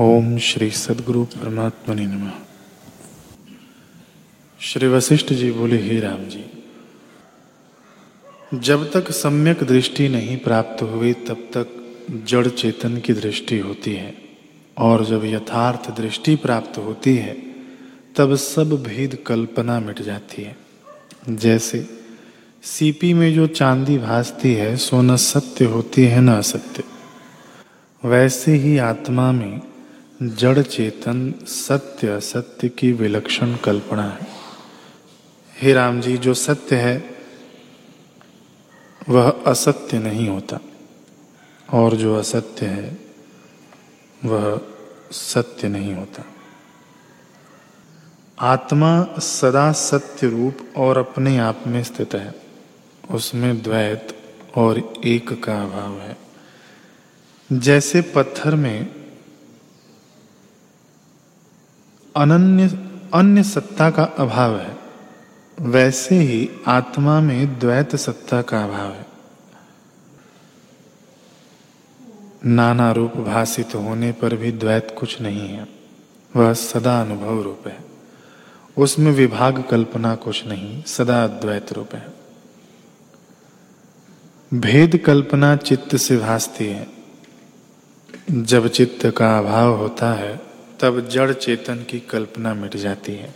ओम श्री सदगुरु परमात्मा नम। श्री वशिष्ठ जी बोले, हे राम जी, जब तक सम्यक दृष्टि नहीं प्राप्त हुई, तब तक जड़ चेतन की दृष्टि होती है। और जब यथार्थ दृष्टि प्राप्त होती है, तब सब भेद कल्पना मिट जाती है। जैसे सीपी में जो चांदी भासती है सो न सत्य होती है, न असत्य वैसे ही आत्मा में जड़ चेतन सत्य असत्य की विलक्षण कल्पना है। हे राम जी, जो सत्य है, वह असत्य नहीं होता। और जो असत्य है, वह सत्य नहीं होता। आत्मा सदा सत्य रूप और अपने आप में स्थित है। उसमें द्वैत और एक का अभाव है। जैसे पत्थर में अनन्य, अन्य सत्ता का अभाव है। वैसे ही आत्मा में द्वैत सत्ता का अभाव है। नाना रूप भाषित होने पर भी द्वैत कुछ नहीं है। वह सदा अनुभव रूप है। उसमें विभाग कल्पना कुछ नहीं, सदा द्वैत रूप है। भेद कल्पना चित्त से भासती है। जब चित्त का अभाव होता है तब जड़ चेतन की कल्पना मिट जाती है।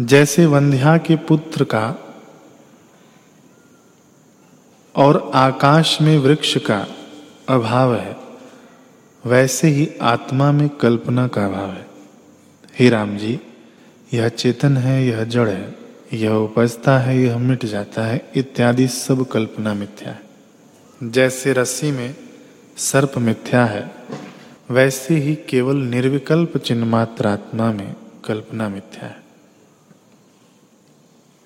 जैसे वंध्या के पुत्र का और आकाश में वृक्ष का अभाव है, वैसे ही आत्मा में कल्पना का अभाव है। हे राम जी, यह चेतन है, यह जड़ है, यह उपजता है, यह मिट जाता है, इत्यादि सब कल्पना मिथ्या है। जैसे रस्सी में सर्प मिथ्या है वैसे ही केवल निर्विकल्प चिन्मात्रात्मा में कल्पना मिथ्या है।